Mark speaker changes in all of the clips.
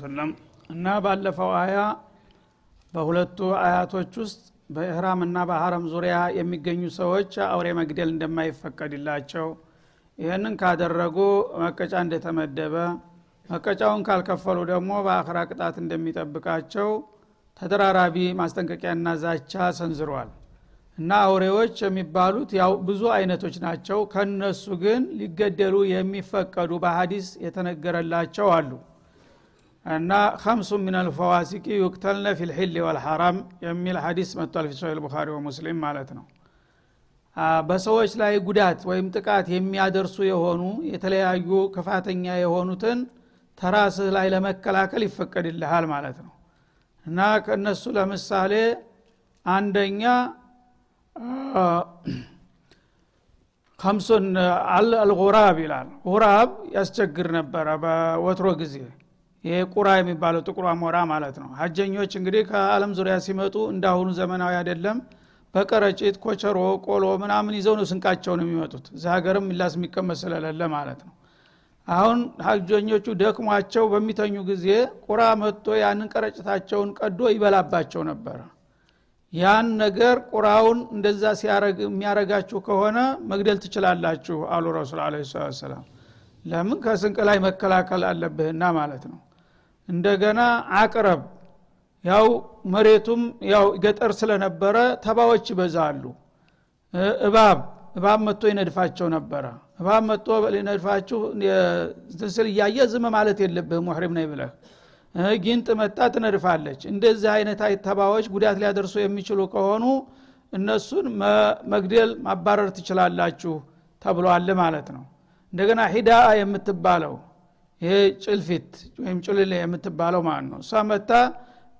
Speaker 1: ሰለም እና ባለፈው አያ በሁለቱ አያቶች ውስጥ በኢህራም እና በሀረም ዙሪያ የሚገኙ ሰዎች አውሬ መግደል እንደማይፈቀድላቸው ይህንን ካደረጉ መቀጫ እንደተመደበ መቀጫውን ካልከፈሉ ደግሞ በአክራ ቅጣት እንደሚጠብቃቸው ተደራራቢ ማስጠንቀቂያና ዛቻ ሰንዝሯል እና አውሬዎች የሚባሉት ያው ብዙ አይነቶች ናቸው። ከነሱ ግን ሊገደሉ የሚፈቀዱ በሀዲስ የተነገረላቸው አሉ። እና ከምሱ ምን አልፈዋሲቂ ዩቅተልነ ፊ ልሕል ወልሐራም የሚል ሀዲስ መጥቷል ፊ ሶሒል ቡኻሪ ወሙስሊም ማለት ነው። በሰዎች ላይ ጉዳት ወይም ጥቃት የሚያደርሱ የሆኑ የተለያዩ ክፋተኛ የሆኑትን ተራስህ ላይ ለመከላከል ይፈቀድልሃል ማለት ነው። እና ከእነሱ ለምሳሌ አንደኛ ከምሱን አልጉራብ ይላል። ጉራብ ያስቸግር ነበረ በወትሮ ጊዜ። ይሄ ቁራ የሚባለው ጥቁር አሞራ ማለት ነው። ሀጀኞች እንግዲህ ከአለም ዙሪያ ሲመጡ እንዳሁኑ ዘመናዊ አይደለም። በቀረጭት ኮቸሮ ቆሎ ምናምን ይዘው ነው ስንቃቸውን የሚመጡት። እዚ ሀገርም ሚላስ የሚቀመጥ ስለሌለ ማለት ነው። አሁን ሀጆኞቹ ደክሟቸው በሚተኙ ጊዜ ቁራ መጥቶ ያንን ቀረጭታቸውን ቀዶ ይበላባቸው ነበረ ያን ነገር ቁራውን እንደዛ የሚያረጋችሁ ከሆነ መግደል ትችላላችሁ አሉ ረሱል አለ ሰላም ለምን? ከስንቅ ላይ መከላከል አለብህና ማለት ነው። እንደገና አቅረብ። ያው መሬቱም ያው ገጠር ስለነበረ ተባዎች ይበዛሉ። እባብ እባብ መጥቶ ይነድፋቸው ነበረ። እባብ መጥቶ ሊነድፋችሁ ስል እያየ ዝም ማለት የለብህ ሙሕሪም ነኝ ብለህ ጊንጥ መጣ ትነድፋለች። እንደዚህ አይነት ተባዎች ጉዳት ሊያደርሱ የሚችሉ ከሆኑ እነሱን መግደል ማባረር ትችላላችሁ ተብሏል ማለት ነው። እንደገና ሂዳ የምትባለው ይሄ ጭልፊት ወይም ጭልል የምትባለው ማለት ነው? እሷ መታ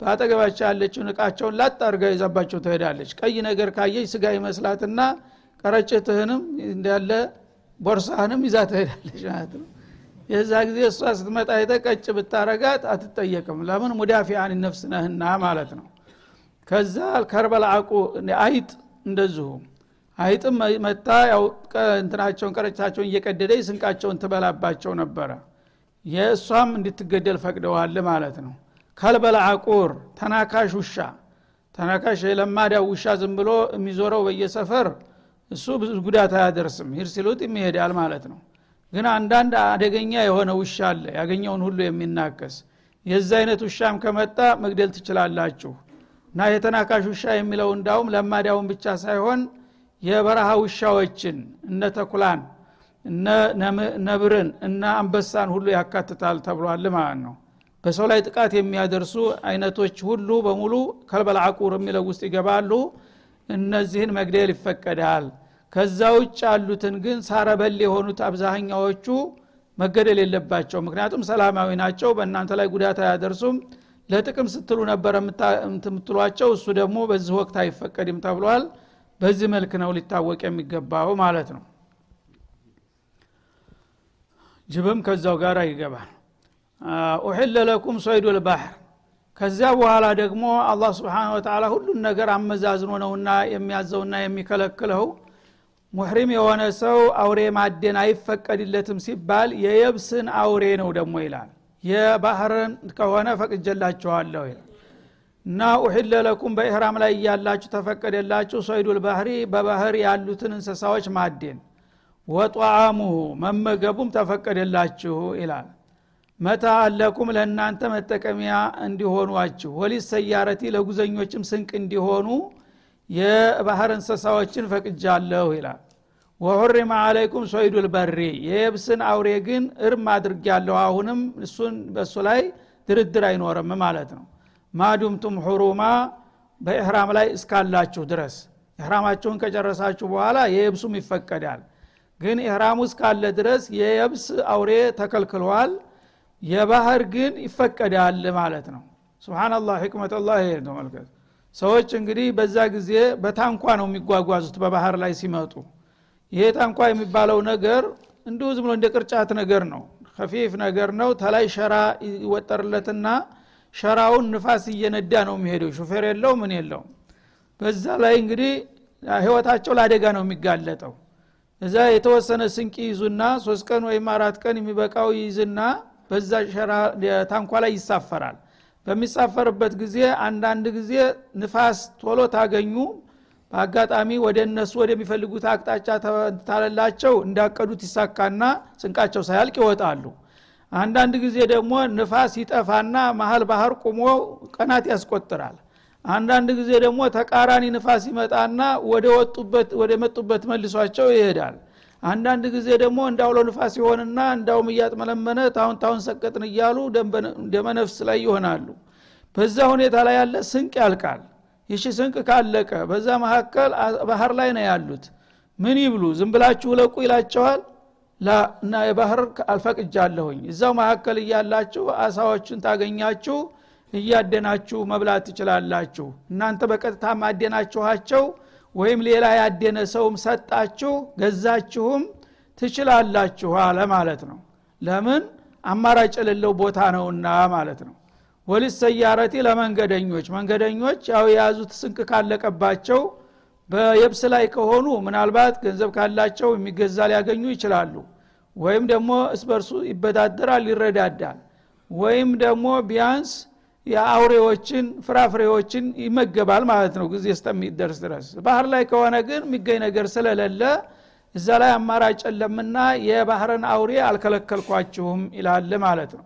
Speaker 1: በአጠገባቸው ያለችውን እቃቸውን ላጥ አርጋ ይዛባቸው ትሄዳለች። ቀይ ነገር ካየች ስጋ ይመስላትና ቀረጭትህንም እንዳለ ቦርሳህንም ይዛ ትሄዳለች ማለት ነው የዛ ጊዜ እሷ ስትመጣ የተቀጭ ብታረጋት አትጠየቅም። ለምን? ሙዳፊያን ነፍስ ነህና ማለት ነው። ከዛ ከርበልአቁ አይጥ እንደዚሁ። አይጥም መታ ያው እንትናቸውን ቀረጭታቸውን እየቀደደች ስንቃቸውን ትበላባቸው ነበረ። የእሷም እንድትገደል ፈቅደዋል ማለት ነው። ከልበልአቁር ተናካሽ ውሻ። ተናካሽ የለማዳ ውሻ ዝም ብሎ የሚዞረው በየሰፈር እሱ ብዙ ጉዳት አያደርስም። ሂድ የሚሄዳል ማለት ነው ግን አንዳንድ አደገኛ የሆነ ውሻ አለ። ያገኘውን ሁሉ የሚናከስ የዚ አይነት ውሻም ከመጣ መግደል ትችላላችሁ። እና የተናካሽ ውሻ የሚለው እንዳውም ለማዳውን ብቻ ሳይሆን የበረሃ ውሻዎችን እነ ተኩላን ነብርን እና አንበሳን ሁሉ ያካትታል ተብሏል ማለት ነው። በሰው ላይ ጥቃት የሚያደርሱ አይነቶች ሁሉ በሙሉ ከልበልአቁር የሚለው ውስጥ ይገባሉ። እነዚህን መግደል ይፈቀዳል ከዛ ውጭ ያሉትን ግን ሳረበል የሆኑት አብዛኛዎቹ መገደል የለባቸው ምክንያቱም ሰላማዊ ናቸው በእናንተ ላይ ጉዳት አያደርሱም። ለጥቅም ስትሉ ነበር የምትሏቸው እሱ ደግሞ በዚህ ወቅት አይፈቀድም ተብሏል። በዚህ መልክ ነው ሊታወቅ የሚገባው ማለት ነው። ጅብም ከዛው ጋር ይገባል። ኡሕለ ለኩም ሶይዱ ልባሕር ከዚያ በኋላ ደግሞ አላህ ስብሓን ወተላ ሁሉን ነገር አመዛዝኖ ነውና የሚያዘውና የሚከለክለው ሙሕሪም የሆነ ሰው አውሬ ማደን አይፈቀድለትም ሲባል የየብስን አውሬ ነው ደግሞ ይላል። የባህርን ከሆነ ፈቅጀላችኋለሁ ይላል። እና ኡሕለ ለኩም በኢህራም ላይ እያላችሁ ተፈቀደላችሁ ሶይዱል ባህሪ በባህር ያሉትን እንስሳዎች ማደን። ወጧአሙሁ መመገቡም ተፈቀደላችሁ ይላል። መታ አለኩም ለእናንተ መጠቀሚያ እንዲሆኗችሁ። ወሊስ ሰያረቲ ለጉዘኞችም ስንቅ እንዲሆኑ የባህር እንስሳዎችን ፈቅጃለሁ ይላል። ወሁሪማ አለይኩም ሶይዱል በሪ። የየብስን አውሬ ግን እርም አድርጊያለሁ አሁንም እሱን በእሱ ላይ ድርድር አይኖርም ማለት ነው። ማዱምቱም ሁሩማ በኢህራም ላይ እስካላችሁ ድረስ። ኢህራማችሁን ከጨረሳችሁ በኋላ የየብሱም ይፈቀዳል። ግን ኢህራሙ እስካለ ድረስ የየብስ አውሬ ተከልክሏል የባህር ግን ይፈቀዳል ማለት ነው። ስብናላህ ሕክመተላህ ይሄ ተመልከት ሰዎች እንግዲህ በዛ ጊዜ በታንኳ ነው የሚጓጓዙት በባህር ላይ ሲመጡ። ይሄ ታንኳ የሚባለው ነገር እንዲሁ ዝም ብሎ እንደ ቅርጫት ነገር ነው። ከፊፍ ነገር ነው። ተላይ ሸራ ይወጠርለትና ሸራውን ንፋስ እየነዳ ነው የሚሄደው። ሹፌር የለው ምን የለው በዛ ላይ እንግዲህ ህይወታቸው ለአደጋ ነው የሚጋለጠው። እዛ የተወሰነ ስንቅ ይዙና ሶስት ቀን ወይም አራት ቀን የሚበቃው ይይዝና በዛ ታንኳ ላይ ይሳፈራል በሚሳፈርበት ጊዜ አንዳንድ ጊዜ ንፋስ ቶሎ ታገኙ። በአጋጣሚ ወደ እነሱ ወደሚፈልጉት አቅጣጫ ታለላቸው እንዳቀዱት ይሳካና ስንቃቸው ሳያልቅ ይወጣሉ። አንዳንድ ጊዜ ደግሞ ንፋስ ይጠፋና መሀል ባህር ቁሞ ቀናት ያስቆጥራል። አንዳንድ ጊዜ ደግሞ ተቃራኒ ንፋስ ይመጣና ወደ መጡበት መልሷቸው ይሄዳል አንዳንድ ጊዜ ደግሞ እንዳውሎ ንፋስ ይሆንና እንዳውም እያጥመለመነ ታሁን ታሁን ሰቀጥን እያሉ ደመነፍስ ላይ ይሆናሉ። በዛ ሁኔታ ላይ ያለ ስንቅ ያልቃል። ይሺ ስንቅ ካለቀ በዛ መካከል ባህር ላይ ነው ያሉት። ምን ይብሉ? ዝም ብላችሁ ለቁ ይላቸዋል? እና የባህር አልፈቅጃለሁኝ። እዛው መካከል እያላችሁ አሳዎችን ታገኛችሁ እያደናችሁ መብላት ትችላላችሁ። እናንተ በቀጥታ ማደናችኋቸው ወይም ሌላ ያደነ ሰውም ሰጣችሁ ገዛችሁም ትችላላችሁ አለ ማለት ነው። ለምን? አማራጭ የሌለው ቦታ ነውና ማለት ነው። ወሊስ ሰያረቲ ለመንገደኞች። መንገደኞች ያው የያዙት ስንቅ ካለቀባቸው በየብስ ላይ ከሆኑ ምናልባት ገንዘብ ካላቸው የሚገዛ ሊያገኙ ይችላሉ። ወይም ደግሞ እስበርሱ ይበዳደራል ይረዳዳል። ወይም ደግሞ ቢያንስ የአውሬዎችን ፍራፍሬዎችን ይመገባል ማለት ነው ጊዜ እስከሚደርስ ድረስ። ባህር ላይ ከሆነ ግን የሚገኝ ነገር ስለሌለ እዛ ላይ አማራጭ የለምና የባህርን አውሬ አልከለከልኳችሁም ይላል ማለት ነው።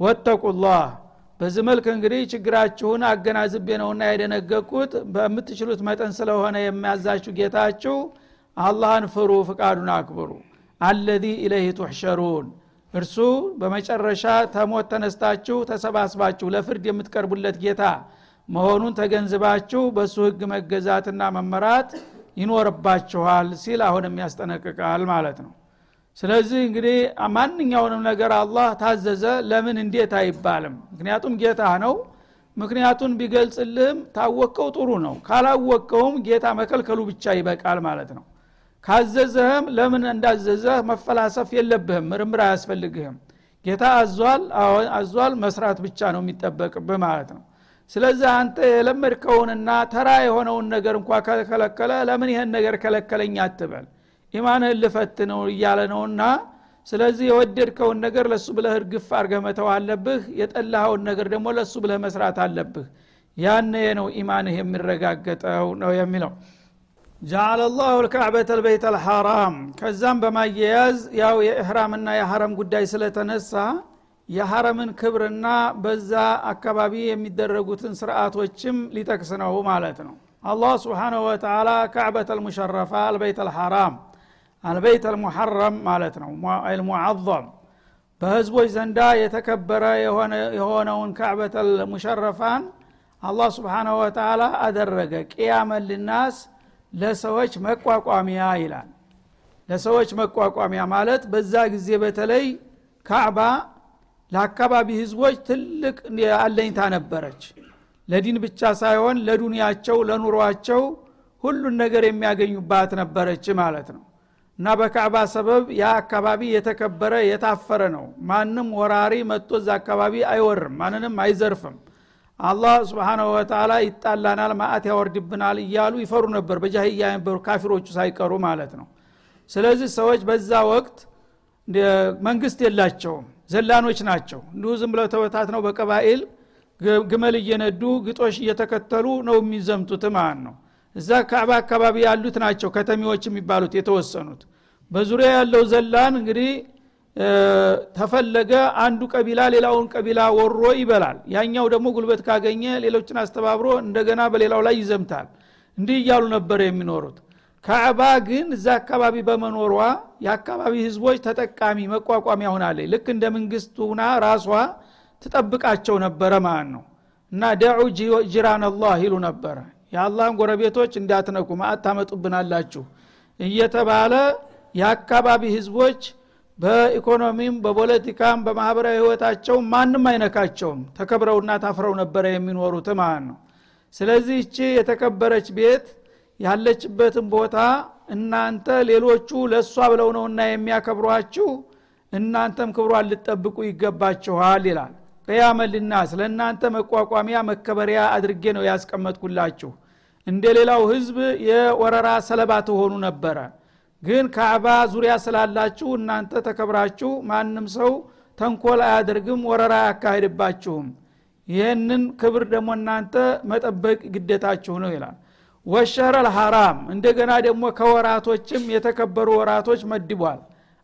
Speaker 1: ወተቁላህ በዚህ መልክ እንግዲህ ችግራችሁን አገናዝቤ ነውና የደነገቅኩት በምትችሉት መጠን ስለሆነ የሚያዛችሁ ጌታችሁ አላህን ፍሩ ፍቃዱን አክብሩ። አለዚ ኢለይህ ቱሕሸሩን እርሱ በመጨረሻ ተሞት ተነስታችሁ ተሰባስባችሁ ለፍርድ የምትቀርቡለት ጌታ መሆኑን ተገንዝባችሁ በእሱ ህግ መገዛትና መመራት ይኖርባችኋል ሲል አሁንም ያስጠነቅቃል ማለት ነው። ስለዚህ እንግዲህ ማንኛውንም ነገር አላህ ታዘዘ ለምን እንዴት አይባልም? ምክንያቱም ጌታ ነው። ምክንያቱን ቢገልጽልህም ታወቀው ጥሩ ነው። ካላወቀውም ጌታ መከልከሉ ብቻ ይበቃል ማለት ነው ካዘዘህም ለምን እንዳዘዘህ መፈላሰፍ የለብህም ምርምር አያስፈልግህም። ጌታ አዟል አዟል መስራት ብቻ ነው የሚጠበቅብህ ማለት ነው። ስለዚህ አንተ የለመድከውንና ተራ የሆነውን ነገር እንኳ ከለከለ ለምን ይህን ነገር ከለከለኝ አትበል? ኢማንህን ልፈት ነው እያለ ነውና ስለዚህ የወደድከውን ነገር ለሱ ብለህ እርግፍ አርገህ መተው አለብህ። የጠላኸውን ነገር ደግሞ ለሱ ብለህ መስራት አለብህ። ያነ ነው ኢማንህ የሚረጋገጠው ነው የሚለው ጃአለ ላሁ ልካዕበተ ልበይት አልሐራም። ከዛም በማያያዝ ያው የእህራምና የሐረም ጉዳይ ስለተነሳ የሐረምን ክብርና በዛ አካባቢ የሚደረጉትን ስርዓቶችም ሊጠቅስ ነው ማለት ነው። አላህ ስብሓንሁ ወተላ ካዕበት አልሙሸረፋ አልበይት አልሐራም አልበይት አልሙሐረም ማለት ነው። አልሙዓظም በህዝቦች ዘንዳ የተከበረ የሆነውን ካዕበት አልሙሸረፋን አላህ ስብሓንሁ ወተላ አደረገ። ቅያመ ልናስ ለሰዎች መቋቋሚያ ይላል። ለሰዎች መቋቋሚያ ማለት በዛ ጊዜ በተለይ ካዕባ ለአካባቢ ህዝቦች ትልቅ አለኝታ ነበረች። ለዲን ብቻ ሳይሆን ለዱንያቸው ለኑሯቸው ሁሉን ነገር የሚያገኙባት ነበረች ማለት ነው። እና በካዕባ ሰበብ ያ አካባቢ የተከበረ የታፈረ ነው። ማንም ወራሪ መጥቶ እዛ አካባቢ አይወርም ማንንም አይዘርፍም አላህ ስብሓናሁ ወተላ ይጣላናል ማአት ያወርድብናል እያሉ ይፈሩ ነበር። በጃህያ የነበሩ ካፊሮቹ ሳይቀሩ ማለት ነው። ስለዚህ ሰዎች በዛ ወቅት መንግስት የላቸውም ዘላኖች ናቸው። እንዲሁ ዝም ብለው ተበታት ነው በቀባኤል ግመል እየነዱ ግጦሽ እየተከተሉ ነው የሚዘምቱት ማለት ነው። እዛ ካዕባ አካባቢ ያሉት ናቸው ከተሚዎች የሚባሉት የተወሰኑት። በዙሪያ ያለው ዘላን እንግዲህ ተፈለገ አንዱ ቀቢላ ሌላውን ቀቢላ ወሮ ይበላል። ያኛው ደግሞ ጉልበት ካገኘ ሌሎችን አስተባብሮ እንደገና በሌላው ላይ ይዘምታል። እንዲህ እያሉ ነበር የሚኖሩት። ካዕባ ግን እዛ አካባቢ በመኖሯ የአካባቢ ህዝቦች ተጠቃሚ መቋቋሚያ ሆናለች። ልክ እንደ መንግስት ራሷ ትጠብቃቸው ነበረ ማለት ነው። እና ደዑ ጅራን አላህ ይሉ ነበረ የአላህን ጎረቤቶች እንዳትነኩ ማአት ታመጡብናላችሁ እየተባለ የአካባቢ ህዝቦች በኢኮኖሚም በፖለቲካም በማህበራዊ ህይወታቸው ማንም አይነካቸውም። ተከብረውና ታፍረው ነበረ የሚኖሩት ማለት ነው። ስለዚህ እቺ የተከበረች ቤት ያለችበትን ቦታ እናንተ ሌሎቹ ለእሷ ብለው ነውና የሚያከብሯችሁ እናንተም ክብሯን ልጠብቁ ይገባችኋል ይላል። ቅያመልና ስለ እናንተ መቋቋሚያ መከበሪያ አድርጌ ነው ያስቀመጥኩላችሁ። እንደ ሌላው ህዝብ የወረራ ሰለባ ትሆኑ ነበረ ግን ካዕባ ዙሪያ ስላላችሁ እናንተ ተከብራችሁ ማንም ሰው ተንኮል አያደርግም ወረራ አያካሂድባችሁም። ይህንን ክብር ደግሞ እናንተ መጠበቅ ግዴታችሁ ነው ይላል። ወሸረ ልሐራም እንደገና ደግሞ ከወራቶችም የተከበሩ ወራቶች መድቧል።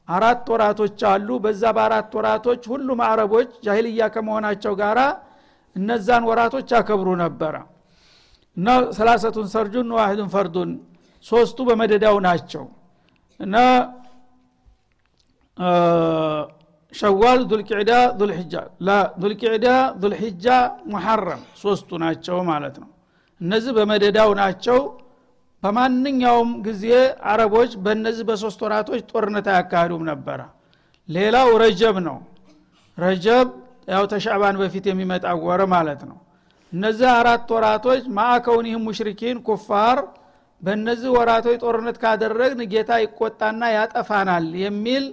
Speaker 1: አራት ወራቶች አሉ። በዛ በአራት ወራቶች ሁሉም አረቦች ጃሂልያ ከመሆናቸው ጋር እነዛን ወራቶች ያከብሩ ነበረ። እና ሰላሰቱን ሰርጁን ዋሂዱን ፈርዱን ሶስቱ በመደዳው ናቸው እና ሸዋል ዱልቅዕዳ ዱልሕጃ ዱልቅዕዳ ዱልሕጃ ሙሐረም ሶስቱ ናቸው ማለት ነው። እነዚህ በመደዳው ናቸው። በማንኛውም ጊዜ አረቦች በእነዚህ በሶስት ወራቶች ጦርነት አያካሂዱም ነበረ። ሌላው ረጀብ ነው። ረጀብ ያው ተሻዕባን በፊት የሚመጣ ወር ማለት ነው። እነዚህ አራት ወራቶች ማዕከውኒህም ሙሽሪኪን ኩፋር በእነዚህ ወራቶች ጦርነት ካደረግን ጌታ ይቆጣና ያጠፋናል የሚል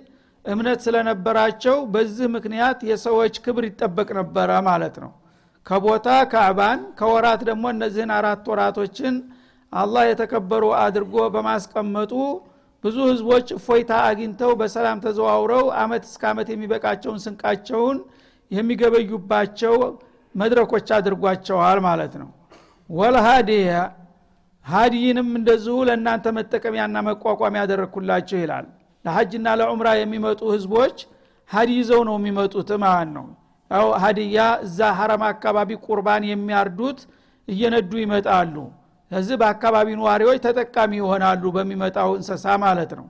Speaker 1: እምነት ስለነበራቸው በዚህ ምክንያት የሰዎች ክብር ይጠበቅ ነበረ ማለት ነው። ከቦታ ካዕባን ከወራት ደግሞ እነዚህን አራት ወራቶችን አላህ የተከበሩ አድርጎ በማስቀመጡ ብዙ ህዝቦች እፎይታ አግኝተው በሰላም ተዘዋውረው አመት እስከ አመት የሚበቃቸውን ስንቃቸውን የሚገበዩባቸው መድረኮች አድርጓቸዋል ማለት ነው። ወልሃዲያ ሀዲይንም እንደዚሁ ለእናንተ መጠቀሚያና መቋቋም ያደረግኩላችሁ ይላል። ለሐጅና ለዑምራ የሚመጡ ህዝቦች ሀዲ ይዘው ነው የሚመጡት ማለት ነው። ያው ሀዲያ እዛ ሀረም አካባቢ ቁርባን የሚያርዱት እየነዱ ይመጣሉ። ስለዚህ በአካባቢ ነዋሪዎች ተጠቃሚ ይሆናሉ በሚመጣው እንስሳ ማለት ነው።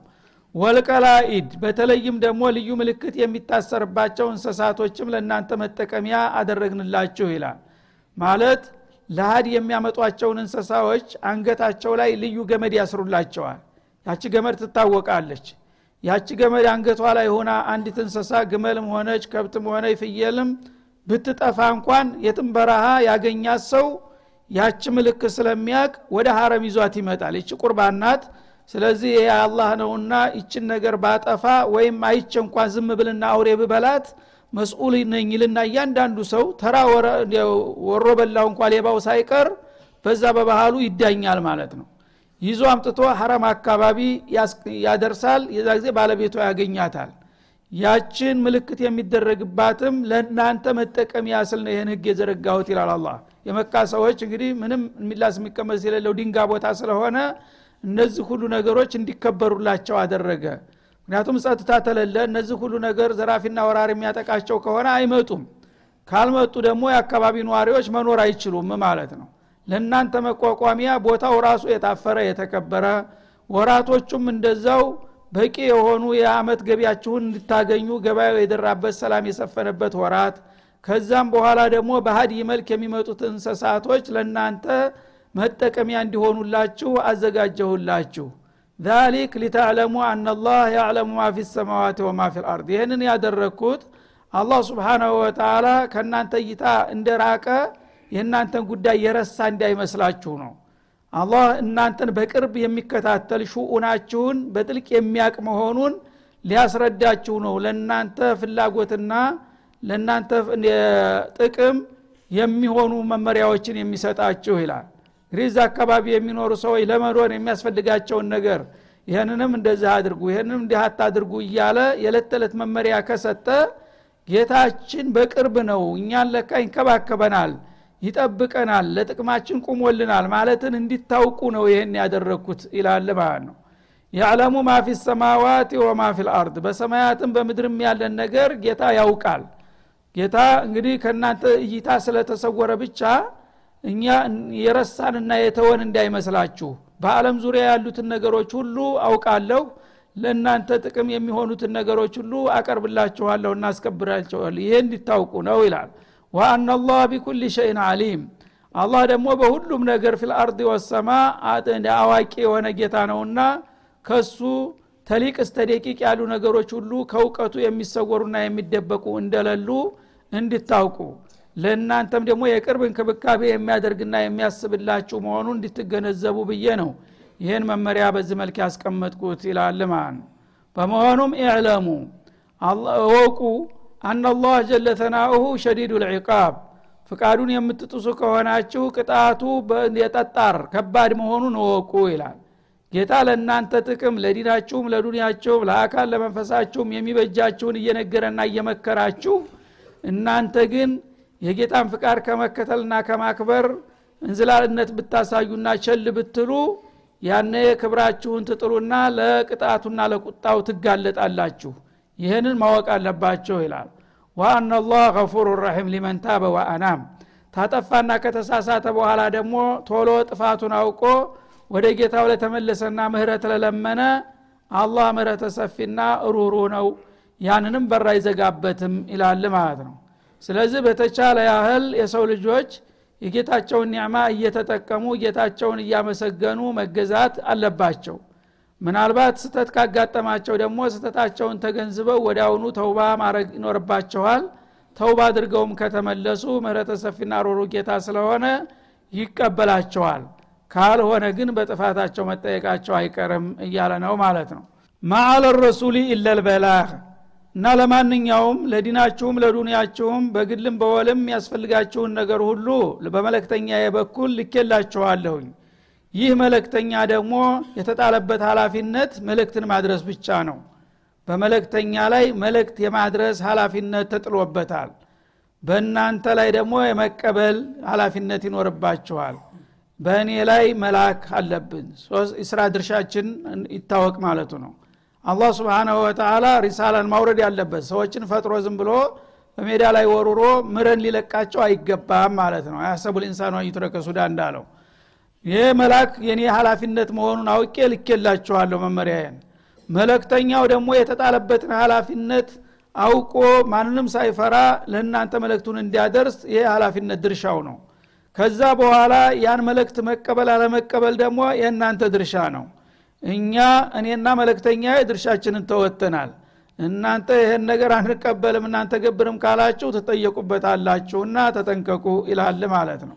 Speaker 1: ወልቀላኢድ በተለይም ደግሞ ልዩ ምልክት የሚታሰርባቸው እንስሳቶችም ለእናንተ መጠቀሚያ አደረግንላችሁ ይላል። ማለት ለሀድ የሚያመጧቸውን እንስሳዎች አንገታቸው ላይ ልዩ ገመድ ያስሩላቸዋል። ያቺ ገመድ ትታወቃለች። ያቺ ገመድ አንገቷ ላይ ሆና አንዲት እንስሳ ግመልም ሆነች ከብትም ሆነ ፍየልም ብትጠፋ እንኳን የትም በረሃ ያገኛት ሰው ያቺ ምልክት ስለሚያቅ ወደ ሀረም ይዟት ይመጣል። ይቺ ቁርባን ናት። ስለዚህ ይሄ አላህ ነውና ይችን ነገር ባጠፋ ወይም አይቼ እንኳን ዝም ብልና አውሬ ብበላት መስኡል ነኝ ይልና እያንዳንዱ ሰው ተራ ወሮ በላው እንኳ ሌባው ሳይቀር በዛ በባህሉ ይዳኛል ማለት ነው። ይዞ አምጥቶ ሐረም አካባቢ ያደርሳል። የዛ ጊዜ ባለቤቷ ያገኛታል። ያችን ምልክት የሚደረግባትም ለእናንተ መጠቀሚያ ስል ነው ይህን ህግ የዘረጋሁት ይላል አላ የመካ ሰዎች እንግዲህ ምንም የሚላስ የሚቀመስ የሌለው ድንጋ ቦታ ስለሆነ እነዚህ ሁሉ ነገሮች እንዲከበሩላቸው አደረገ ምክንያቱም ጸጥታ ተለለ እነዚህ ሁሉ ነገር ዘራፊና ወራር የሚያጠቃቸው ከሆነ አይመጡም። ካልመጡ ደግሞ የአካባቢ ነዋሪዎች መኖር አይችሉም ማለት ነው። ለእናንተ መቋቋሚያ ቦታው ራሱ የታፈረ የተከበረ ወራቶቹም እንደዛው በቂ የሆኑ የአመት ገቢያችሁን እንድታገኙ ገበያው የደራበት ሰላም የሰፈነበት ወራት። ከዛም በኋላ ደግሞ በሀዲ መልክ የሚመጡት እንስሳቶች ለእናንተ መጠቀሚያ እንዲሆኑላችሁ አዘጋጀሁላችሁ ዛሊክ ሊተዕለሙ አናላህ ያዕለሙ ማ ፊ ሰማዋት ወማ ፊ ልአርድ ይህንን ያደረግኩት አላህ ስብሓናሁ ወተላ ከእናንተ እይታ እንደራቀ የእናንተን ጉዳይ የረሳ እንዳይመስላችሁ ነው። አላህ እናንተን በቅርብ የሚከታተል ሹኡናችሁን በጥልቅ የሚያቅ መሆኑን ሊያስረዳችሁ ነው። ለእናንተ ፍላጎትና ለእናንተ ጥቅም የሚሆኑ መመሪያዎችን የሚሰጣችሁ ይላል እንግዲህ አካባቢ የሚኖሩ ሰዎች ለመኖር የሚያስፈልጋቸውን ነገር ይህንንም እንደዚህ አድርጉ ይህንንም እንዲህ አታድርጉ እያለ የዕለት ተዕለት መመሪያ ከሰጠ ጌታችን በቅርብ ነው እኛን ለካ ይንከባከበናል ይጠብቀናል ለጥቅማችን ቁሞልናል ማለትን እንዲታውቁ ነው ይህን ያደረግኩት ይላል ማለት ነው። ያዕለሙ ማ ፊ ሰማዋት ወማ ፊ ልአርድ በሰማያትም በምድርም ያለን ነገር ጌታ ያውቃል። ጌታ እንግዲህ ከእናንተ እይታ ስለተሰወረ ብቻ እኛ የረሳንና የተወን እንዳይመስላችሁ። በአለም ዙሪያ ያሉትን ነገሮች ሁሉ አውቃለሁ። ለእናንተ ጥቅም የሚሆኑትን ነገሮች ሁሉ አቀርብላችኋለሁ እናስከብራቸዋል ይሄ እንዲታውቁ ነው ይላል። وأن الله بكل شيء عليم አላህ ደግሞ በሁሉም ነገር في الأرض والسماء አዋቂ የሆነ ጌታ ነውና ከሱ ተሊቅ እስተ ደቂቅ ያሉ ነገሮች ሁሉ ከእውቀቱ የሚሰወሩና የሚደበቁ እንደሌሉ እንድታውቁ ለእናንተም ደግሞ የቅርብ እንክብካቤ የሚያደርግና የሚያስብላችሁ መሆኑን እንድትገነዘቡ ብዬ ነው ይህን መመሪያ በዚህ መልክ ያስቀመጥኩት ይላል ማለት በመሆኑም ኢዕለሙ እወቁ አናላህ ጀለ ተናኡሁ ሸዲዱ ልዕቃብ ፍቃዱን የምትጥሱ ከሆናችሁ ቅጣቱ የጠጣር ከባድ መሆኑን እወቁ ይላል። ጌታ ለእናንተ ጥቅም ለዲናችሁም ለዱንያችሁም ለአካል ለመንፈሳችሁም የሚበጃችሁን እየነገረና እየመከራችሁ እናንተ ግን የጌታን ፍቃድ ከመከተልና ከማክበር እንዝላልነት ብታሳዩና ቸል ብትሉ ያነ ክብራችሁን ትጥሉና ለቅጣቱና ለቁጣው ትጋለጣላችሁ። ይህንን ማወቅ አለባቸው ይላል። ወአና ላህ ገፉሩ ረሒም ሊመን ታበ ወአናም። ታጠፋና ከተሳሳተ በኋላ ደግሞ ቶሎ ጥፋቱን አውቆ ወደ ጌታው ለተመለሰና ምህረት ለለመነ አላህ ምህረተ ሰፊና ሩሩ ነው። ያንንም በር አይዘጋበትም ይላል ማለት ነው ስለዚህ በተቻለ ያህል የሰው ልጆች የጌታቸውን ኒዕማ እየተጠቀሙ ጌታቸውን እያመሰገኑ መገዛት አለባቸው። ምናልባት ስተት ካጋጠማቸው ደግሞ ስተታቸውን ተገንዝበው ወዲያውኑ ተውባ ማድረግ ይኖርባቸዋል። ተውባ አድርገውም ከተመለሱ ምህረተ ሰፊና ሩሩ ጌታ ስለሆነ ይቀበላቸዋል። ካልሆነ ግን በጥፋታቸው መጠየቃቸው አይቀርም እያለ ነው ማለት ነው። ማአለ ረሱሊ ኢለልበላህ እና ለማንኛውም ለዲናችሁም ለዱንያችሁም በግልም በወልም ያስፈልጋችሁን ነገር ሁሉ በመለክተኛ በኩል ልኬላችኋለሁኝ። ይህ መለክተኛ ደግሞ የተጣለበት ሀላፊነት መልእክትን ማድረስ ብቻ ነው። በመለክተኛ ላይ መልእክት የማድረስ ሀላፊነት ተጥሎበታል። በእናንተ ላይ ደግሞ የመቀበል ሀላፊነት ይኖርባችኋል። በእኔ ላይ መላክ አለብን። ስራ ድርሻችን ይታወቅ ማለቱ ነው አላህ ስብንሁ ወተላ ሪሳላን ማውረድ ያለበት ሰዎችን ፈጥሮ ዝም ብሎ በሜዳ ላይ ወሩሮ ምረን ሊለቃቸው አይገባም ማለት ነው። አያሰቡ ልኢንሳኑ ዩትረከ ሱዳ እንዳለው። ይህ መላክ የኔ ሀላፊነት መሆኑን አውቄ ልኬላችኋለሁ መመሪያዬን። መለክተኛው ደግሞ የተጣለበትን ሀላፊነት አውቆ ማንንም ሳይፈራ ለእናንተ መለክቱን እንዲያደርስ ይሄ ሀላፊነት ድርሻው ነው። ከዛ በኋላ ያን መለክት መቀበል አለመቀበል ደግሞ የእናንተ ድርሻ ነው እኛ እኔና መለክተኛ ድርሻችንን ተወጥናል እናንተ ይህን ነገር አንቀበልም እናንተ ገብርም ካላችሁ ትጠየቁበታላችሁና ተጠንቀቁ ይላል ማለት ነው።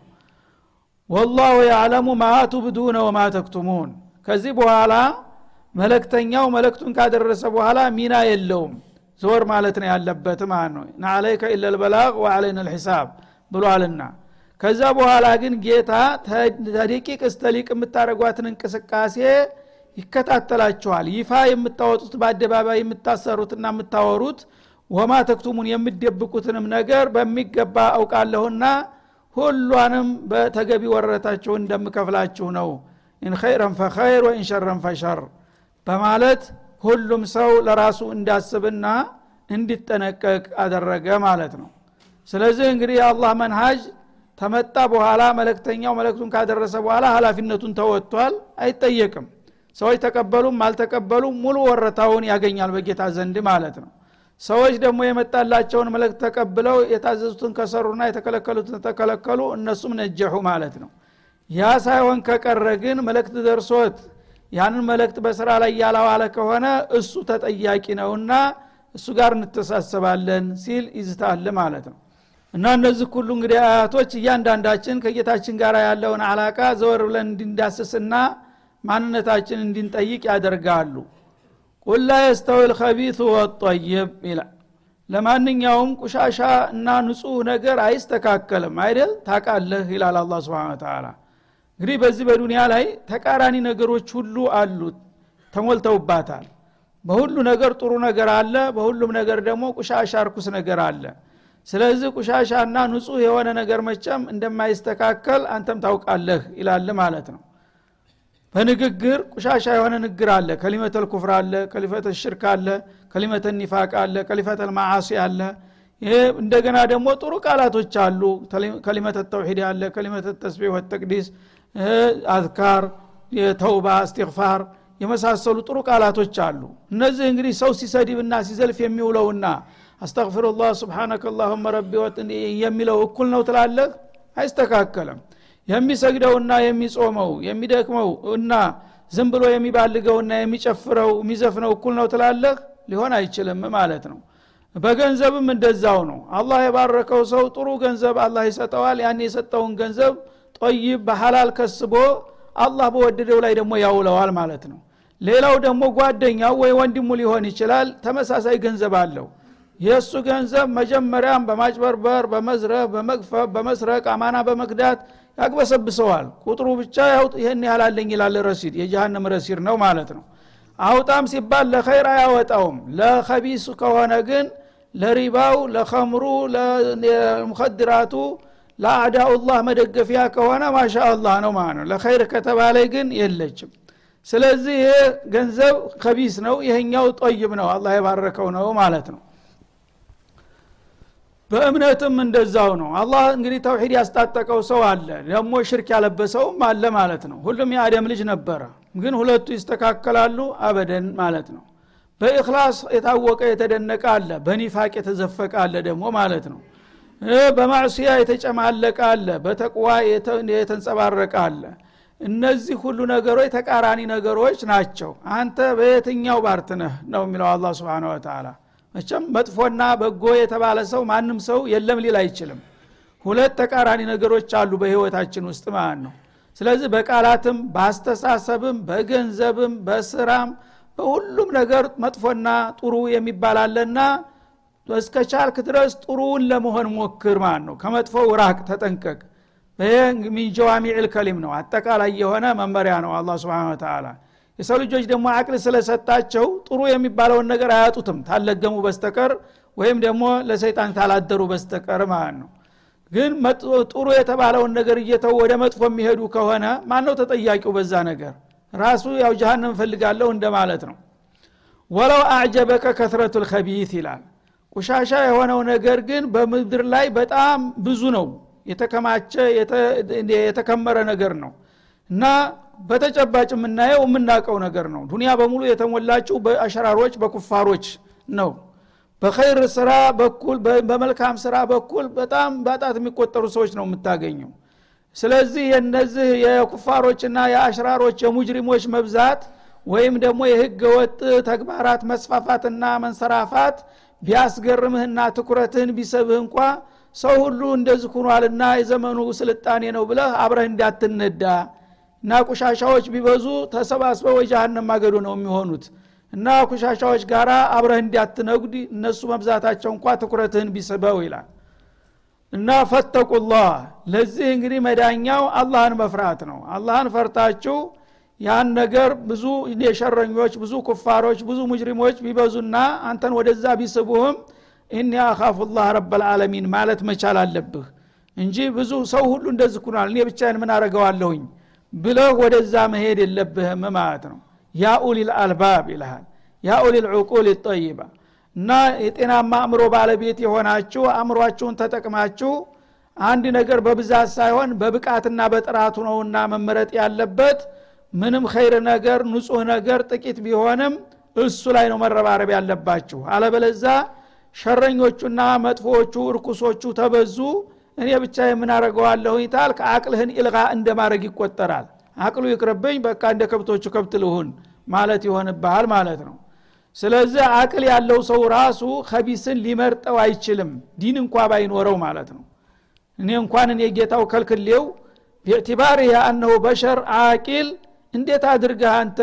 Speaker 1: ወላሁ ያዕለሙ ማ ቱብዱነ ወማ ተክቱሙን። ከዚህ በኋላ መለክተኛው መለክቱን ካደረሰ በኋላ ሚና የለውም። ዞር ማለት ነው ያለበት ማለት ነው። ናአለይከ ኢለልበላቅ ወአለይን ልሒሳብ ብሏልና። ከዛ በኋላ ግን ጌታ ተደቂቅ እስተሊቅ የምታደርጓትን እንቅስቃሴ ይከታተላችኋል። ይፋ የምታወጡት በአደባባይ የምታሰሩትና የምታወሩት وما تكتمون የምትደብቁትንም ነገር በሚገባ አውቃለሁና ሁሏንም በተገቢ ወረታችሁ እንደምከፍላችሁ ነው። إن خيرا فخير وإن فشر በማለት ሁሉም ሰው ለራሱ እንዲያስብና እንዲጠነቀቅ አደረገ ማለት ነው። ስለዚህ እንግዲህ የአላህ መንሃጅ ተመጣ በኋላ መለክተኛው መለክቱን ካደረሰ በኋላ ሀላፊነቱን ተወጥቷል አይጠየቅም ሰዎች ተቀበሉም አልተቀበሉም ሙሉ ወረታውን ያገኛል በጌታ ዘንድ ማለት ነው። ሰዎች ደግሞ የመጣላቸውን መልእክት ተቀብለው የታዘዙትን ከሰሩና የተከለከሉትን ተከለከሉ እነሱም ነጀሑ ማለት ነው። ያ ሳይሆን ከቀረ ግን መልእክት ደርሶት ያንን መልእክት በስራ ላይ ያላዋለ ከሆነ እሱ ተጠያቂ ነውና እሱ ጋር እንተሳሰባለን ሲል ይዝታል ማለት ነው። እና እነዚህ ሁሉ እንግዲህ አያቶች እያንዳንዳችን ከጌታችን ጋር ያለውን አላቃ ዘወር ብለን እንድንዳስስና ማንነታችን እንድንጠይቅ ያደርጋሉ። ቁል ላ የስተዊ ልከቢቱ ወጠይብ ይላል። ለማንኛውም ቁሻሻ እና ንጹህ ነገር አይስተካከልም አይደል? ታቃለህ ይላል አላ ስብን ተላ እንግዲህ በዚህ በዱንያ ላይ ተቃራኒ ነገሮች ሁሉ አሉት ተሞልተውባታል። በሁሉ ነገር ጥሩ ነገር አለ በሁሉም ነገር ደግሞ ቁሻሻ እርኩስ ነገር አለ። ስለዚህ ቁሻሻና ንጹህ የሆነ ነገር መቸም እንደማይስተካከል አንተም ታውቃለህ ይላል ማለት ነው በንግግር ቁሻሻ የሆነ ንግግር አለ። ከሊመተ ልኩፍር አለ ከሊፈተ ሽርክ አለ ከሊመተ ኒፋቅ አለ ከሊፈተ ልማዓሲ አለ። ይሄ እንደገና ደግሞ ጥሩ ቃላቶች አሉ። ከሊመተ ተውሒድ አለ ከሊመተ ተስቢሕ ወተቅዲስ አዝካር የተውባ እስትግፋር የመሳሰሉ ጥሩ ቃላቶች አሉ። እነዚህ እንግዲህ ሰው ሲሰድብና ሲዘልፍ የሚውለውና አስተግፊሩላህ ስብሓነከ አላሁመ ረቢ የሚለው እኩል ነው ትላለህ? አይስተካከልም የሚሰግደውና የሚጾመው የሚደክመው እና ዝም ብሎ የሚባልገውና የሚጨፍረው የሚዘፍነው እኩል ነው ትላለህ? ሊሆን አይችልም ማለት ነው። በገንዘብም እንደዛው ነው። አላህ የባረከው ሰው ጥሩ ገንዘብ አላህ ይሰጠዋል። ያን የሰጠውን ገንዘብ ጦይብ በሐላል ከስቦ አላህ በወደደው ላይ ደግሞ ያውለዋል ማለት ነው። ሌላው ደግሞ ጓደኛው ወይ ወንድሙ ሊሆን ይችላል ተመሳሳይ ገንዘብ አለው። የእሱ ገንዘብ መጀመሪያም በማጭበርበር በመዝረፍ በመግፈፍ በመስረቅ አማና በመክዳት ያግበሰብሰዋል። ቁጥሩ ብቻ ይህን ያህላለኝ ይላል ረሲድ። የጀሃነም ረሲድ ነው ማለት ነው። አውጣም ሲባል ለኸይር አያወጣውም። ለከቢስ ከሆነ ግን ለሪባው ለኸምሩ ለሙከድራቱ ለአዳኡላህ መደገፊያ ከሆነ ማሻ አላህ ነው ማለት ነው። ለኸይር ከተባለ ግን የለችም። ስለዚህ ገንዘብ ከቢስ ነው። ይሄኛው ጠይብ ነው። አላህ የባረከው ነው ማለት ነው በእምነትም እንደዛው ነው። አላህ እንግዲህ ተውሂድ ያስታጠቀው ሰው አለ ደግሞ ሽርክ ያለበሰውም አለ ማለት ነው። ሁሉም የአደም ልጅ ነበረ ግን ሁለቱ ይስተካከላሉ አበደን ማለት ነው። በእክላስ የታወቀ የተደነቀ አለ በኒፋቅ የተዘፈቀ አለ ደግሞ ማለት ነው። በማዕስያ የተጨማለቀ አለ በተቅዋ የተንጸባረቀ አለ። እነዚህ ሁሉ ነገሮች ተቃራኒ ነገሮች ናቸው። አንተ በየትኛው ባርትነህ ነው የሚለው አላ ስብን ወተላ መቸም መጥፎና በጎ የተባለ ሰው ማንም ሰው የለም ሊል አይችልም። ሁለት ተቃራኒ ነገሮች አሉ በህይወታችን ውስጥ ማለት ነው። ስለዚህ በቃላትም በአስተሳሰብም በገንዘብም በስራም በሁሉም ነገር መጥፎና ጥሩ የሚባል አለና እስከ ቻልክ ድረስ ጥሩውን ለመሆን ሞክር ማለት ነው። ከመጥፎው ራቅ ተጠንቀቅ። ይሄ ሚን ጀዋሚዕ ነው። አጠቃላይ የሆነ መመሪያ ነው አላ ስብን ተላ የሰው ልጆች ደግሞ አቅል ስለሰጣቸው ጥሩ የሚባለውን ነገር አያጡትም። ታለገሙ በስተቀር ወይም ደግሞ ለሰይጣን ታላደሩ በስተቀር ማለት ነው። ግን ጥሩ የተባለውን ነገር እየተው ወደ መጥፎ የሚሄዱ ከሆነ ማነው ተጠያቂው በዛ ነገር? ራሱ ያው ጀሃነም ፈልጋለሁ እንደማለት ነው። ወለው አዕጀበከ ከትረቱ ልከቢት ይላል። ቁሻሻ የሆነው ነገር ግን በምድር ላይ በጣም ብዙ ነው። የተከማቸ የተከመረ ነገር ነው። እና በተጨባጭ የምናየው የምናውቀው ነገር ነው። ዱኒያ በሙሉ የተሞላችው በአሸራሮች በኩፋሮች ነው። በኸይር ስራ በኩል በመልካም ስራ በኩል በጣም በጣት የሚቆጠሩ ሰዎች ነው የምታገኘው። ስለዚህ የነዚህ የኩፋሮችና የአሽራሮች የሙጅሪሞች መብዛት ወይም ደግሞ የህገ ወጥ ተግባራት መስፋፋትና መንሰራፋት ቢያስገርምህና ትኩረትህን ቢሰብህ እንኳ ሰው ሁሉ እንደዚህ ሁኗልና የዘመኑ ስልጣኔ ነው ብለህ አብረህ እንዳትነዳ እና ቁሻሻዎች ቢበዙ ተሰባስበው የጃሃንም ማገዶ ነው የሚሆኑት። እና ኩሻሻዎች ጋር አብረህ እንዲያትነጉድ እነሱ መብዛታቸው እንኳ ትኩረትህን ቢስበው ይላል። እና ፈተቁላህ ለዚህ እንግዲህ መዳኛው አላህን መፍራት ነው። አላህን ፈርታችሁ ያን ነገር ብዙ የሸረኞች ብዙ ኩፋሮች ብዙ ሙጅሪሞች ቢበዙና አንተን ወደዛ ቢስቡህም እኒ አኻፉላህ ረበልዓለሚን ማለት መቻል አለብህ እንጂ ብዙ ሰው ሁሉ እንደዚህ ኩናል እኔ ብቻዬን ምን አረገዋለሁኝ ብለህ ወደዛ መሄድ የለብህም ማለት ነው። ያ ኡሊል አልባብ ይልሃል። ያ ኡሊል ዑቁል ጠይባ እና የጤናማ አእምሮ ባለቤት የሆናችሁ አእምሯችሁን ተጠቅማችሁ አንድ ነገር በብዛት ሳይሆን በብቃትና በጥራቱ ነውና መመረጥ ያለበት። ምንም ኸይር ነገር ንጹህ ነገር ጥቂት ቢሆንም እሱ ላይ ነው መረባረብ ያለባችሁ። አለበለዛ ሸረኞቹና መጥፎዎቹ እርኩሶቹ ተበዙ እኔ ብቻ የምናረገዋለሁ ይታል ከአቅልህን ኢልጋ እንደማድረግ ይቆጠራል። አቅሉ ይቅርብኝ በቃ እንደ ከብቶቹ ከብት ልሁን ማለት ይሆንብሃል ማለት ነው። ስለዚህ አቅል ያለው ሰው ራሱ ከቢስን ሊመርጠው አይችልም ዲን እንኳ ባይኖረው ማለት ነው። እኔ እንኳን እኔ ጌታው ከልክሌው ቢዕትባር አነሁ በሸር አቂል እንዴት አድርገህ አንተ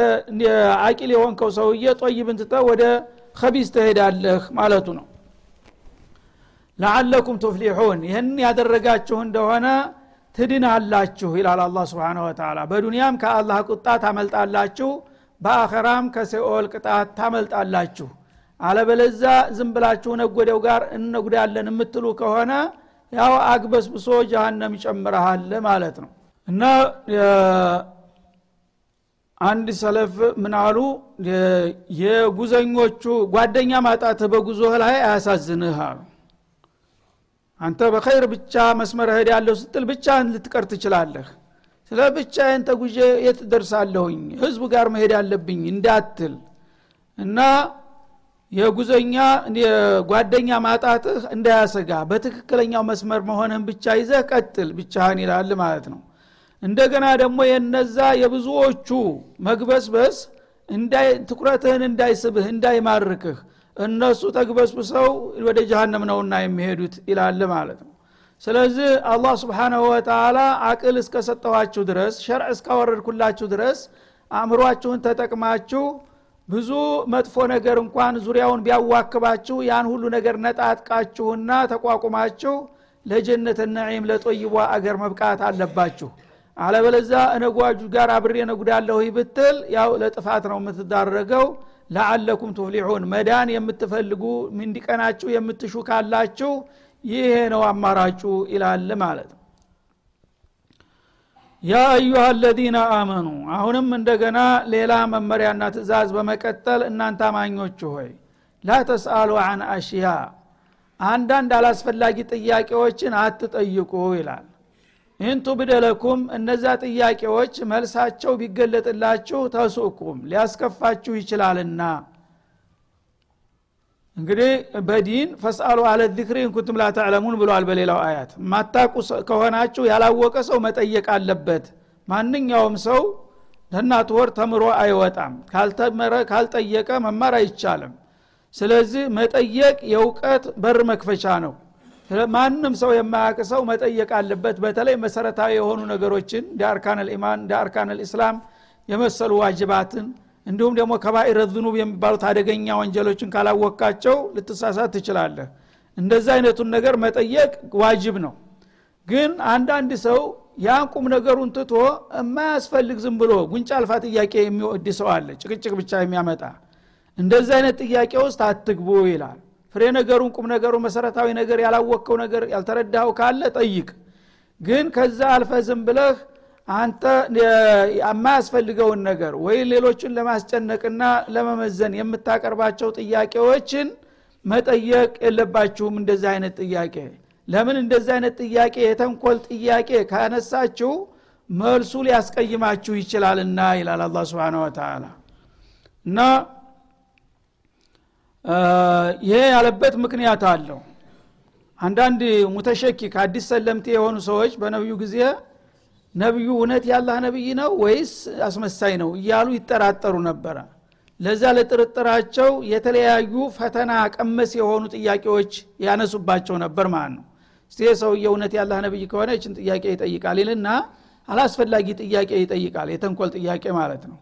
Speaker 1: አቂል የሆንከው ሰውዬ ጦይብን ትተ ወደ ከቢስ ትሄዳለህ ማለቱ ነው ለዓለኩም ቱፍሊሑን ይህን ያደረጋችሁ እንደሆነ ትድናላችሁ ይላል አላ ስብን ወተላ በዱንያም ከአላህ ቁጣ ታመልጣላችሁ በአኸራም ከሲኦል ቅጣት ታመልጣላችሁ። አለበለዛ ዝም ብላችሁ ነጎደው ጋር እነጉዳለን የምትሉ ከሆነ ያው አግበስብሶ ጀሃነም ይጨምረሃል ማለት ነው። እና አንድ ሰለፍ ምን አሉ? የጉዘኞቹ ጓደኛ ማጣትህ በጉዞህ ላይ አያሳዝንህ አሉ አንተ በኸይር ብቻ መስመር ሄድ ያለው ስትል ብቻህን ልትቀር ትችላለህ። ስለ ብቻዬን ተጉዤ የት ደርሳለሁኝ? ህዝቡ ጋር መሄድ አለብኝ እንዳትል። እና የጉዘኛ ጓደኛ ማጣትህ እንዳያሰጋ በትክክለኛው መስመር መሆንህን ብቻ ይዘህ ቀጥል ብቻህን ይላል ማለት ነው። እንደገና ደግሞ የነዛ የብዙዎቹ መግበስበስ ትኩረትህን እንዳይስብህ እንዳይማርክህ እነሱ ተግበስብሰው ወደ ጀሃነም ነውና የሚሄዱት ይላል ማለት ነው። ስለዚህ አላህ ስብሓናሁ ወተላ አቅል እስከሰጠኋችሁ ድረስ ሸርዕ እስካወረድኩላችሁ ድረስ አእምሯችሁን ተጠቅማችሁ ብዙ መጥፎ ነገር እንኳን ዙሪያውን ቢያዋክባችሁ ያን ሁሉ ነገር ነጣጥቃችሁና ተቋቁማችሁ ለጀነት ነዒም ለጦይቧ አገር መብቃት አለባችሁ። አለበለዛ እነጓጁ ጋር አብሬ ነጉዳለሁ ብትል ያው ለጥፋት ነው የምትዳረገው ለአለኩም ቱፍሊሑን መዳን የምትፈልጉ እንዲቀናችሁ የምትሹ ካላችሁ ይሄ ነው አማራጩ ይላል ማለት ነው። ያ አዩሃ አለዚነ አመኑ አሁንም እንደገና ሌላ መመሪያና ትእዛዝ በመቀጠል እናንተ አማኞች ሆይ ላ ተስአሉ አን አሽያ አንዳንድ አላስፈላጊ ጥያቄዎችን አትጠይቁ ይላል ኢንቱ ብደለኩም እነዛ ጥያቄዎች መልሳቸው ቢገለጥላችሁ ተሱኩም ሊያስከፋችሁ ይችላልና። እንግዲህ በዲን ፈስአሉ አለ ዚክሪ እንኩንቱም ላተዕለሙን ብሏል በሌላው አያት። ማታቁ ከሆናችሁ ያላወቀ ሰው መጠየቅ አለበት። ማንኛውም ሰው ለእናት ወር ተምሮ አይወጣም። ካልተመረ ካልጠየቀ መማር አይቻልም። ስለዚህ መጠየቅ የእውቀት በር መክፈቻ ነው ማንም ሰው የማያውቅ ሰው መጠየቅ አለበት። በተለይ መሰረታዊ የሆኑ ነገሮችን እንደ አርካን ልኢማን እንደ አርካን ልእስላም የመሰሉ ዋጅባትን እንዲሁም ደግሞ ከባኢረ ዝኑብ የሚባሉት አደገኛ ወንጀሎችን ካላወቃቸው ልትሳሳት ትችላለህ። እንደዚህ አይነቱን ነገር መጠየቅ ዋጅብ ነው። ግን አንዳንድ ሰው ያን ቁም ነገሩን ትቶ የማያስፈልግ ዝም ብሎ ጉንጫ አልፋ ጥያቄ የሚወድ ሰው አለ ጭቅጭቅ ብቻ የሚያመጣ። እንደዚህ አይነት ጥያቄ ውስጥ አትግቡ ይላል ፍሬ ነገሩን ቁም ነገሩ መሰረታዊ ነገር ያላወቅከው ነገር ያልተረዳኸው ካለ ጠይቅ። ግን ከዛ አልፈ ዝም ብለህ አንተ የማያስፈልገውን ነገር ወይ ሌሎችን ለማስጨነቅና ለመመዘን የምታቀርባቸው ጥያቄዎችን መጠየቅ የለባችሁም እንደዚህ አይነት ጥያቄ። ለምን እንደዚህ አይነት ጥያቄ? የተንኮል ጥያቄ ካነሳችሁ መልሱ ሊያስቀይማችሁ ይችላልና ይላል አላ ስብን ወተላ እና ይሄ ያለበት ምክንያት አለው። አንዳንድ ሙተሸኪክ አዲስ ሰለምቴ የሆኑ ሰዎች በነቢዩ ጊዜ ነቢዩ እውነት ያላህ ነቢይ ነው ወይስ አስመሳይ ነው እያሉ ይጠራጠሩ ነበረ። ለዛ ለጥርጥራቸው የተለያዩ ፈተና ቀመስ የሆኑ ጥያቄዎች ያነሱባቸው ነበር ማለት ነው። እስቲ ሰውየ እውነት ያላህ ነቢይ ከሆነ ይችን ጥያቄ ይጠይቃል ይልና አላስፈላጊ ጥያቄ ይጠይቃል የተንኮል ጥያቄ ማለት ነው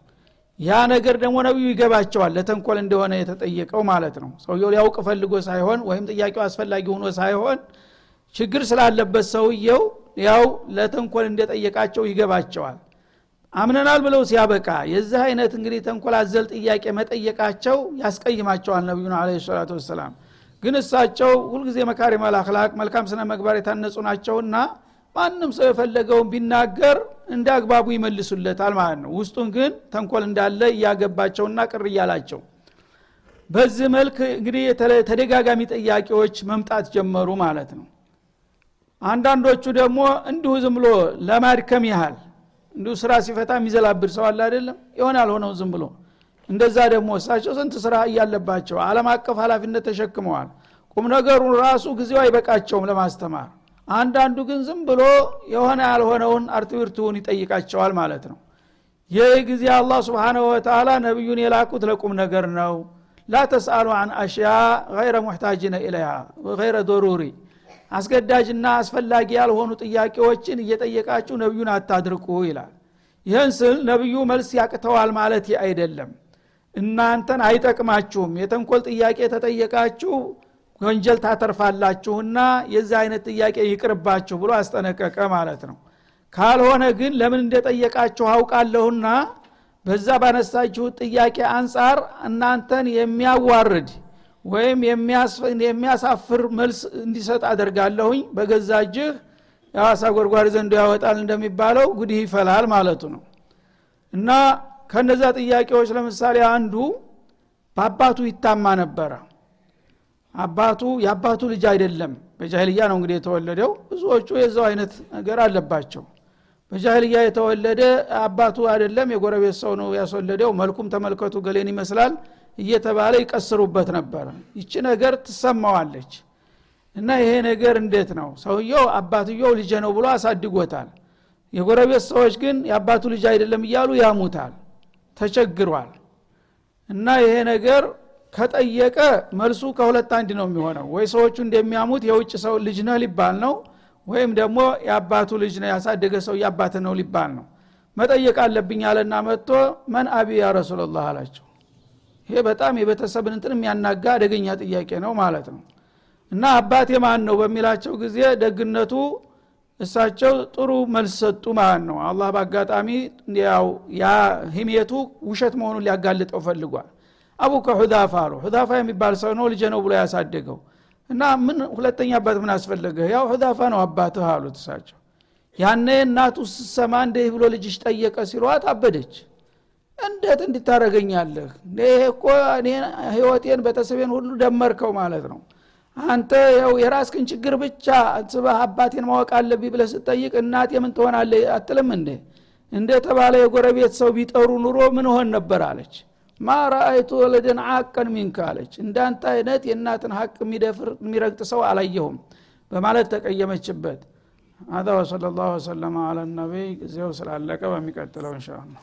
Speaker 1: ያ ነገር ደግሞ ነቢዩ ይገባቸዋል ለተንኮል እንደሆነ የተጠየቀው ማለት ነው። ሰውየው ሊያውቅ ፈልጎ ሳይሆን ወይም ጥያቄው አስፈላጊ ሆኖ ሳይሆን ችግር ስላለበት ሰውየው ያው ለተንኮል እንደጠየቃቸው ይገባቸዋል። አምነናል ብለው ሲያበቃ የዚህ አይነት እንግዲህ ተንኮል አዘል ጥያቄ መጠየቃቸው ያስቀይማቸዋል ነቢዩን አለ ሰላቱ ወሰላም። ግን እሳቸው ሁልጊዜ መካሪ መላክላቅ መልካም ስነ መግባር የታነጹ ናቸውና ማንም ሰው የፈለገውን ቢናገር እንደ አግባቡ ይመልሱለታል ማለት ነው። ውስጡን ግን ተንኮል እንዳለ እያገባቸውና ቅር እያላቸው በዚህ መልክ እንግዲህ ተደጋጋሚ ጥያቄዎች መምጣት ጀመሩ ማለት ነው። አንዳንዶቹ ደግሞ እንዲሁ ዝም ብሎ ለማድከም ያህል እንዲሁ ስራ ሲፈታ የሚዘላብድ ሰው አለ አይደለም? ይሆናል ሆነው ዝም ብሎ እንደዛ ደግሞ እሳቸው ስንት ስራ እያለባቸው አለም አቀፍ ኃላፊነት ተሸክመዋል። ቁም ነገሩን ራሱ ጊዜው አይበቃቸውም ለማስተማር አንዳንዱ ግን ዝም ብሎ የሆነ ያልሆነውን አርትዊርትውን ይጠይቃቸዋል ማለት ነው። ይህ ጊዜ አላህ ስብሓንሁ ወተላ ነቢዩን የላኩት ለቁም ነገር ነው። ላ ተስአሉ አን አሽያ ገይረ ሙሕታጅነ ኢለይሃ ገይረ ዶሩሪ። አስገዳጅና አስፈላጊ ያልሆኑ ጥያቄዎችን እየጠየቃችሁ ነቢዩን አታድርቁ ይላል። ይህን ስል ነቢዩ መልስ ያቅተዋል ማለት አይደለም። እናንተን አይጠቅማችሁም። የተንኮል ጥያቄ ተጠየቃችሁ ወንጀል ታተርፋላችሁና የዚህ አይነት ጥያቄ ይቅርባችሁ ብሎ አስጠነቀቀ ማለት ነው። ካልሆነ ግን ለምን እንደጠየቃችሁ አውቃለሁና በዛ ባነሳችሁት ጥያቄ አንጻር እናንተን የሚያዋርድ ወይም የሚያሳፍር መልስ እንዲሰጥ አደርጋለሁኝ። በገዛ እጅህ የሐዋሳ ጎርጓሪ ዘንዶ ያወጣል እንደሚባለው ጉዲህ ይፈላል ማለቱ ነው። እና ከነዛ ጥያቄዎች ለምሳሌ አንዱ በአባቱ ይታማ ነበረ አባቱ የአባቱ ልጅ አይደለም። በጃህልያ ነው እንግዲህ የተወለደው። ብዙዎቹ የዛው አይነት ነገር አለባቸው። በጃህልያ የተወለደ አባቱ አይደለም የጎረቤት ሰው ነው ያስወለደው። መልኩም ተመልከቱ ገሌን ይመስላል እየተባለ ይቀስሩበት ነበረ ይቺ ነገር ትሰማዋለች። እና ይሄ ነገር እንዴት ነው? ሰውየው አባትየው ልጅ ነው ብሎ አሳድጎታል። የጎረቤት ሰዎች ግን የአባቱ ልጅ አይደለም እያሉ ያሙታል ተቸግሯል። እና ይሄ ነገር ከጠየቀ መልሱ ከሁለት አንድ ነው የሚሆነው። ወይ ሰዎቹ እንደሚያሙት የውጭ ሰው ልጅ ነህ ሊባል ነው ወይም ደግሞ የአባቱ ልጅ ነው ያሳደገ ሰው የአባት ነው ሊባል ነው። መጠየቅ አለብኝ አለና መጥቶ መን አቢ ያ ረሱላላህ አላቸው። ይሄ በጣም የቤተሰብን እንትን የሚያናጋ አደገኛ ጥያቄ ነው ማለት ነው። እና አባቴ ማን ነው በሚላቸው ጊዜ ደግነቱ እሳቸው ጥሩ መልስ ሰጡ ማለት ነው። አላህ በአጋጣሚ ያው ያ ህሜቱ ውሸት መሆኑን ሊያጋልጠው ፈልጓል አቡከ ሁዛፋ አሉ ሁዛፋ የሚባል ሰው ነው ልጄ ነው ብሎ ያሳደገው። እና ምን ሁለተኛ አባት ምን አስፈለገ? ያው ሁዛፋ ነው አባትህ አሉት እሳቸው። ያነ እናቱ ስሰማ እንዲህ ብሎ ልጅሽ ጠየቀ ሲሏት አበደች። እንዴት እንድታረገኛለህ ይሄ እኮ ህይወቴን ቤተሰቤን ሁሉ ደመርከው ማለት ነው። አንተ ያው የራስክን ችግር ብቻ ስበህ አባቴን ማወቅ አለብኝ ብለህ ስጠይቅ እናቴ ምን ትሆናለ አትልም እንዴ? እንደ ተባለ የጎረቤት ሰው ቢጠሩ ኑሮ ምን ሆን ነበር አለች ማ ረአይቱ ወለደን አቀን ሚንከ አለች እንዳንተ አይነት የእናትን ሀቅ የሚደፍር የሚረግጥ ሰው አላየሁም በማለት ተቀየመችበት هذا وصلى الله وسلم على النبي ጊዜው ስላለቀ በሚቀጥለው እንሻአላህ